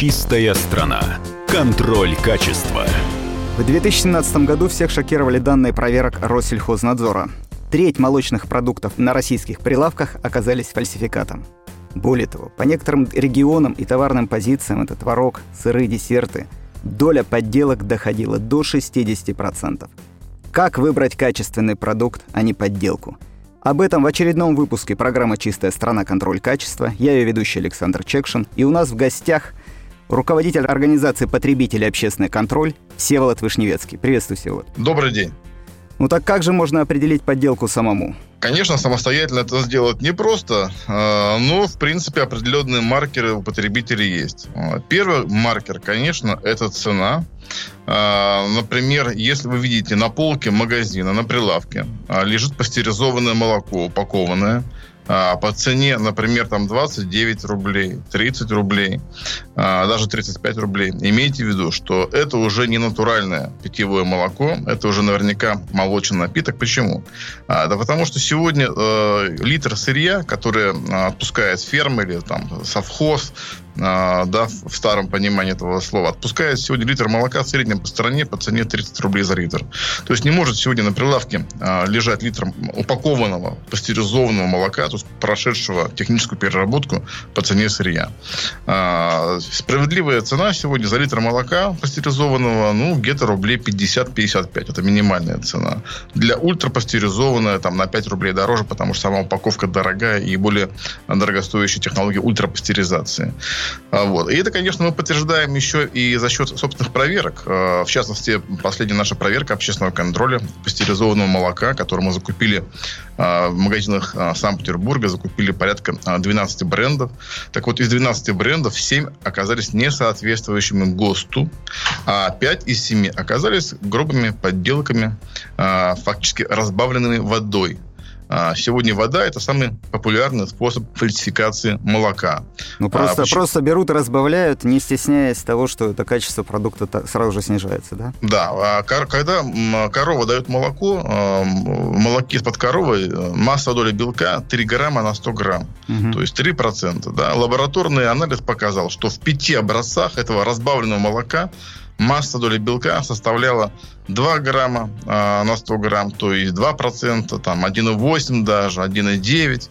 Чистая страна. Контроль качества. В 2017 году всех шокировали данные проверок Россельхознадзора. Треть молочных продуктов на российских прилавках оказались фальсификатом. Более того, по некоторым регионам и товарным позициям это творог, сыры, десерты, доля подделок доходила до 60%. Как выбрать качественный продукт, а не подделку? Об этом в очередном выпуске программы «Чистая страна. Контроль качества». Я ее ведущий Александр Чекшин. И у нас в гостях руководитель организации «Потребители. Общественный контроль» Всеволод Вышневецкий. Приветствую, Всеволод. Добрый день. Ну так как же можно определить подделку самому? Конечно, самостоятельно это сделать непросто, а, но, в принципе, определенные маркеры у потребителей есть. А, первый маркер, конечно, это цена. А, например, если вы видите на полке магазина, на прилавке, лежит пастеризованное молоко, упакованное, а, по цене, например, там 29 рублей, 30 рублей, а, даже 35 рублей, имейте в виду, что это уже не натуральное питьевое молоко, это уже наверняка молочный напиток. Почему? А, да потому что сегодня э, литр сырья, который отпускает ферма или там совхоз, а, да, в старом понимании этого слова, отпускает сегодня литр молока в среднем по стране по цене 30 рублей за литр. То есть не может сегодня на прилавке а, лежать литр упакованного пастеризованного молока, то есть прошедшего техническую переработку по цене сырья. А, справедливая цена сегодня за литр молока пастеризованного, ну, где-то рублей 50-55. Это минимальная цена. Для ультрапастеризованная там на 5 рублей дороже, потому что сама упаковка дорогая и более дорогостоящая технология ультрапастеризации. А, вот. И это, конечно, мы подтверждаем еще и за счет собственных проверок. А, в частности, последняя наша проверка общественного контроля пастеризованного молока, который мы закупили а, в магазинах Санкт-Петербурга, закупили порядка 12 брендов. Так вот, из 12 брендов 7 оказались несоответствующими ГОСТу, а 5 из 7 оказались грубыми подделками, фактически разбавленными водой. А, сегодня вода – это самый популярный способ фальсификации молока. Ну, просто, а, просто берут разбавляют, не стесняясь того, что это качество продукта сразу же снижается, да? Да. А когда корова дает молоко, а, в молоке из-под коровы э, масса доли белка 3 грамма на 100 грамм. Угу. То есть 3%. Да? Лабораторный анализ показал, что в пяти образцах этого разбавленного молока масса доли белка составляла 2 грамма э, на 100 грамм, то есть 2%, там 1,8 даже, 1,9.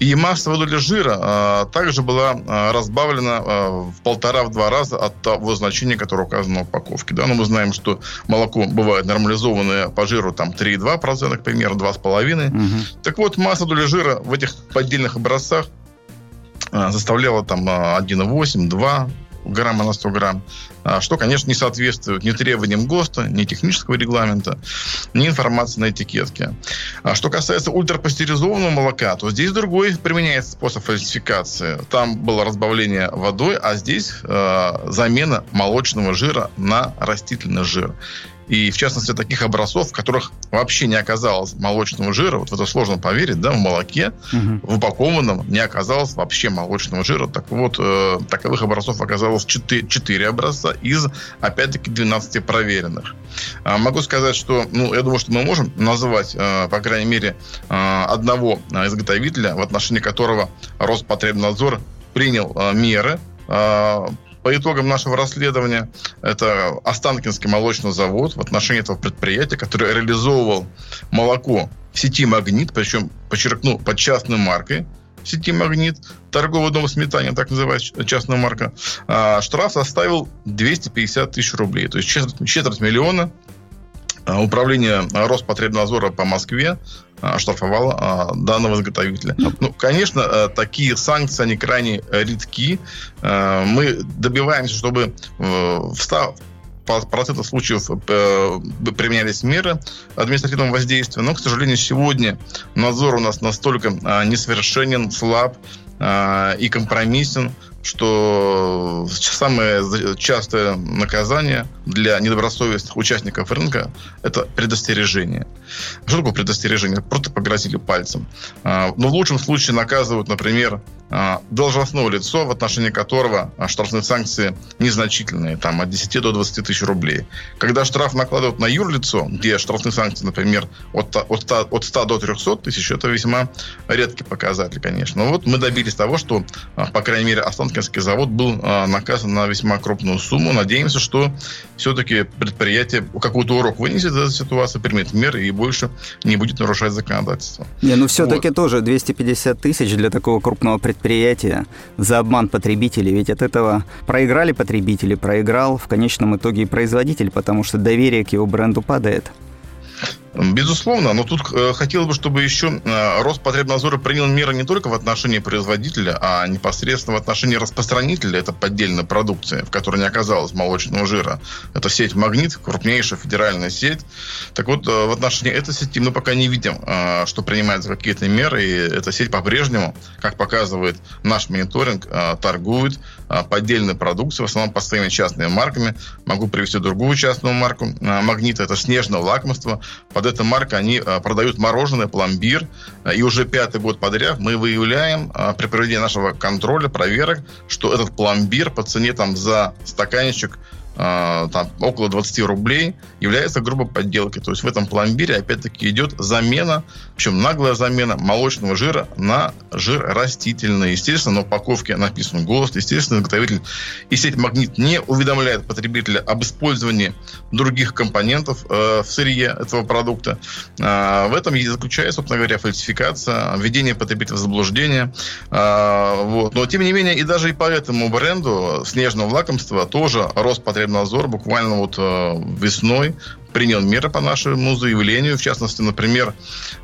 И массовая доля жира э, также была э, разбавлена э, в полтора-два раза от того значения, которое указано на упаковке. Да? Но мы знаем, что молоко бывает нормализованное по жиру там 3,2%, к примеру, 2,5%. Угу. Так вот, масса доли жира в этих поддельных образцах составляла там 1,8, 2, грамма на 100 грамм, а, что, конечно, не соответствует ни требованиям ГОСТа, ни технического регламента, ни информации на этикетке. А что касается ультрапастеризованного молока, то здесь другой применяется способ фальсификации. Там было разбавление водой, а здесь э, замена молочного жира на растительный жир. И, в частности, таких образцов, в которых вообще не оказалось молочного жира, вот в это сложно поверить, да, в молоке, угу. в упакованном не оказалось вообще молочного жира. Так вот, э, таковых образцов оказалось 4, 4 образца из, опять-таки, 12 проверенных. А могу сказать, что, ну, я думаю, что мы можем назвать, э, по крайней мере, э, одного изготовителя, в отношении которого Роспотребнадзор принял э, меры э, по итогам нашего расследования, это Останкинский молочный завод в отношении этого предприятия, который реализовывал молоко в сети «Магнит», причем, подчеркну, под частной маркой, сети «Магнит», торговый дом сметания, так называемая частная марка, а, штраф составил 250 тысяч рублей, то есть четверть, четверть миллиона Управление Роспотребнадзора по Москве оштрафовало а, данного изготовителя. Ну, конечно, э, такие санкции, они крайне редки. Э, мы добиваемся, чтобы э, в 100 процентов случаев применялись меры административного воздействия, но, к сожалению, сегодня надзор у нас настолько несовершенен, слаб и компромиссен, что самое частое наказание для недобросовестных участников рынка – это предостережение. Что такое предостережение? Просто погрозили пальцем. А, но в лучшем случае наказывают, например, а, должностное лицо, в отношении которого а, штрафные санкции незначительные, там от 10 до 20 тысяч рублей. Когда штраф накладывают на юрлицо, где штрафные санкции, например, от, от, 100, от 100 до 300 тысяч, это весьма редкий показатель, конечно. Но вот мы добились того, что, по крайней мере, Останкинский Шимкинский завод был а, наказан на весьма крупную сумму. Надеемся, что все-таки предприятие какой-то урок вынесет из этой ситуации, примет меры и больше не будет нарушать законодательство. Не, ну все-таки вот. тоже 250 тысяч для такого крупного предприятия за обман потребителей. Ведь от этого проиграли потребители, проиграл в конечном итоге и производитель, потому что доверие к его бренду падает. Безусловно, но тут э, хотелось бы, чтобы еще э, Роспотребнадзор принял меры не только в отношении производителя, а непосредственно в отношении распространителя это поддельной продукции, в которой не оказалось молочного жира. Это сеть «Магнит», крупнейшая федеральная сеть. Так вот, э, в отношении этой сети мы пока не видим, что принимаются какие-то меры, и эта сеть по-прежнему, как показывает наш мониторинг, торгует поддельной продукцией, в основном под своими частными марками. Могу привести другую частную марку «Магнит», это снежное лакомство, под под этой маркой они а, продают мороженое, пломбир. И уже пятый год подряд мы выявляем а, при проведении нашего контроля, проверок, что этот пломбир по цене там за стаканчик там, около 20 рублей, является грубо подделкой. То есть в этом пломбире опять-таки идет замена, причем наглая замена молочного жира на жир растительный. Естественно, на упаковке написан ГОСТ. Естественно, изготовитель и сеть «Магнит» не уведомляет потребителя об использовании других компонентов э, в сырье этого продукта. Э, в этом и заключается, собственно говоря, фальсификация, введение потребителя в заблуждение. Э, вот. Но, тем не менее, и даже и по этому бренду снежного лакомства тоже рост Роспотребнадзор буквально вот э, весной принял меры по нашему заявлению. В частности, например,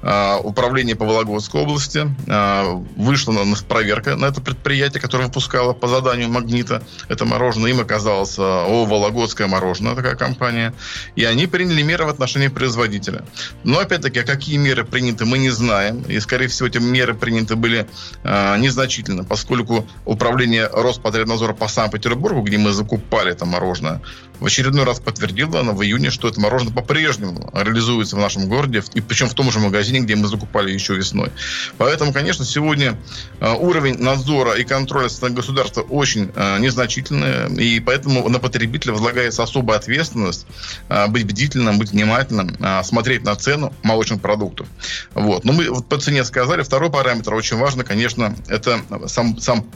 а, Управление по Вологодской области а, вышло на проверка на это предприятие, которое выпускало по заданию «Магнита» это мороженое. Им оказалось а, ООО «Вологодское мороженое», такая компания. И они приняли меры в отношении производителя. Но, опять-таки, какие меры приняты, мы не знаем. И, скорее всего, эти меры приняты были незначительно, поскольку управление Роспотребнадзора по Санкт-Петербургу, где мы закупали это мороженое, в очередной раз подтвердило оно в июне, что это мороженое по-прежнему реализуется в нашем городе, и причем в том же магазине, где мы закупали еще весной. Поэтому, конечно, сегодня э, уровень надзора и контроля со стороны государства очень э, незначительный, и поэтому на потребителя возлагается особая ответственность э, быть бдительным, быть внимательным, смотреть на цену молочных продуктов. Вот. Но мы вот по цене сказали. Второй параметр очень важный, конечно, это сам, сам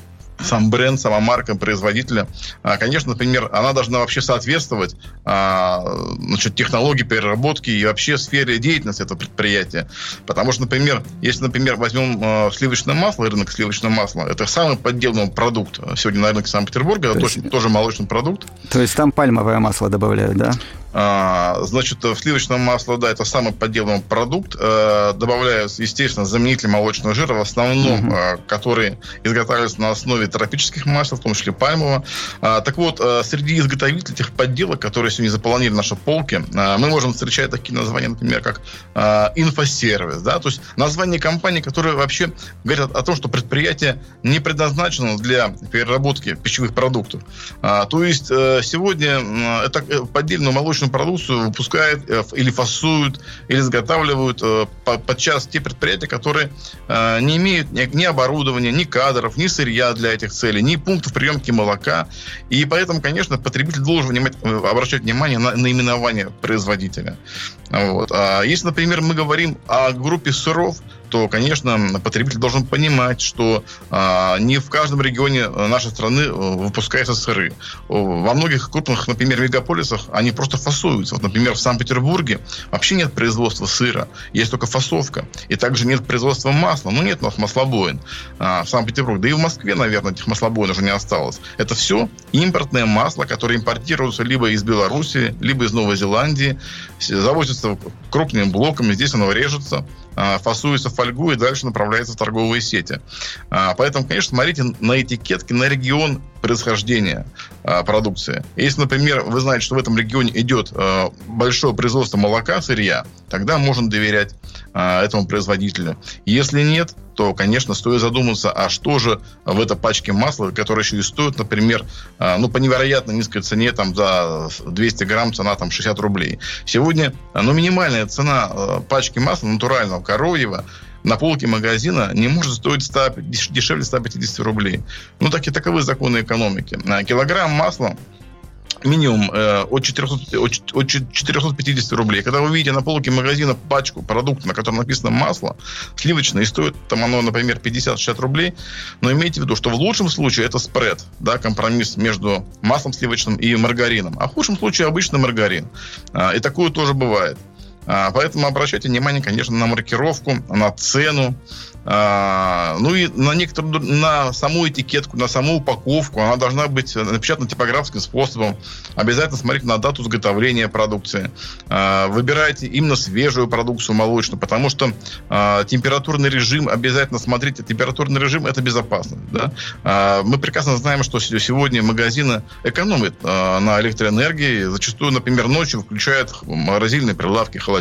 сам бренд, сама марка производителя. А, конечно, например, она должна вообще соответствовать а, значит, технологии переработки и вообще сфере деятельности этого предприятия. Потому что, например, если, например, возьмем а, сливочное масло, рынок сливочного масла, это самый подделанный продукт сегодня на рынке Санкт-Петербурга, это есть, тоже молочный продукт. То есть там пальмовое масло добавляют, да? А, значит, в сливочном масло, да, это самый подделанный продукт. А, добавляют, естественно, заменитель молочного жира, в основном, угу. а, который изготавливается на основе тропических масел, в том числе пальмового. А, так вот, а, среди изготовителей этих подделок, которые сегодня заполонили наши полки, мы можем встречать такие названия, например, как инфосервис, да, то есть название компании, которые вообще говорят о том, что предприятие не предназначено для переработки пищевых продуктов. А, то есть сегодня это поддельную молочную молочную продукцию выпускают э, или фасуют, или изготавливают э, подчас те предприятия, которые э, не имеют ни оборудования, ни кадров, ни сырья для этих целей, ни пунктов приемки молока. И поэтому, конечно, потребитель должен внимать, обращать внимание на наименование производителя. Вот. А если, например, мы говорим о группе сыров, то, конечно, потребитель должен понимать, что а, не в каждом регионе нашей страны э, выпускаются сыры. Во многих крупных, например, мегаполисах они просто фасуются. Вот, например, в Санкт-Петербурге вообще нет производства сыра, есть только фасовка. И также нет производства масла. Ну, нет у нас маслобоин а, в Санкт-Петербурге. Да и в Москве, наверное, этих маслобоин уже не осталось. Это все импортное масло, которое импортируется либо из Беларуси, либо из Новой Зеландии. Завозится крупными блоками, здесь оно режется, а, фасуется в фольгу и дальше направляется в торговые сети. А, поэтому, конечно, смотрите на этикетки, на регион происхождения а, продукции. Если, например, вы знаете, что в этом регионе идет большое производство молока, сырья, тогда можно доверять этому производителю. Если нет, то, конечно, стоит задуматься, а что же в этой пачке масла, которая еще и стоит, например, ну, по невероятно низкой цене, там, за 200 грамм цена, там, 60 рублей. Сегодня, ну, минимальная цена пачки масла натурального коровьего на полке магазина не может стоить 100, дешевле 150 рублей. Ну, так и таковы законы экономики. Килограмм масла минимум э, от, 400, от, от 450 рублей. Когда вы видите на полке магазина пачку продукта, на котором написано масло, сливочное, и стоит там оно, например, 50-60 рублей, но имейте в виду, что в лучшем случае это спред, да, компромисс между маслом сливочным и маргарином, а в худшем случае обычный маргарин. А, и такое тоже бывает. А, поэтому обращайте внимание, конечно, на маркировку, на цену, а, ну и на некоторую, на саму этикетку, на саму упаковку, она должна быть напечатана типографским способом. Обязательно смотрите на дату изготовления продукции. А, выбирайте именно свежую продукцию молочную, потому что температурный режим, обязательно смотрите, температурный режим это безопасно. Да? Мы прекрасно знаем, что сегодня магазины экономят на электроэнергии. Зачастую, например, ночью включают морозильные прилавки, холодильники,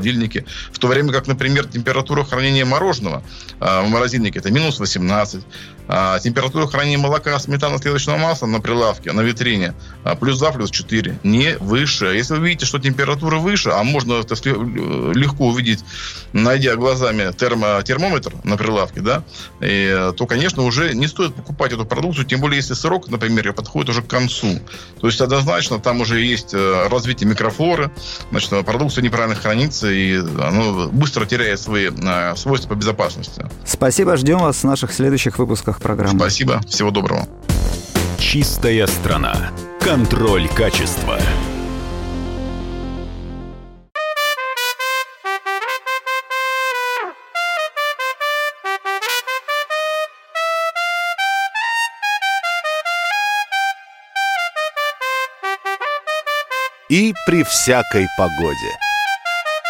в то время как, например, температура хранения мороженого морозильнике это минус 18. А температура хранения молока, сметана, сливочного масла на прилавке, на витрине а, плюс 2, плюс 4, не выше. Если вы видите, что температура выше, а можно это легко увидеть, найдя глазами термо, термометр на прилавке, да, и, то, конечно, уже не стоит покупать эту продукцию, тем более, если срок, например, подходит уже к концу. То есть, однозначно, там уже есть э, развитие микрофлоры, значит, продукция неправильно хранится, и оно быстро теряет свои э, свойства по безопасности. Спасибо, ждем вас в наших следующих выпусках программы. Спасибо, всего доброго. Чистая страна. Контроль качества. И при всякой погоде.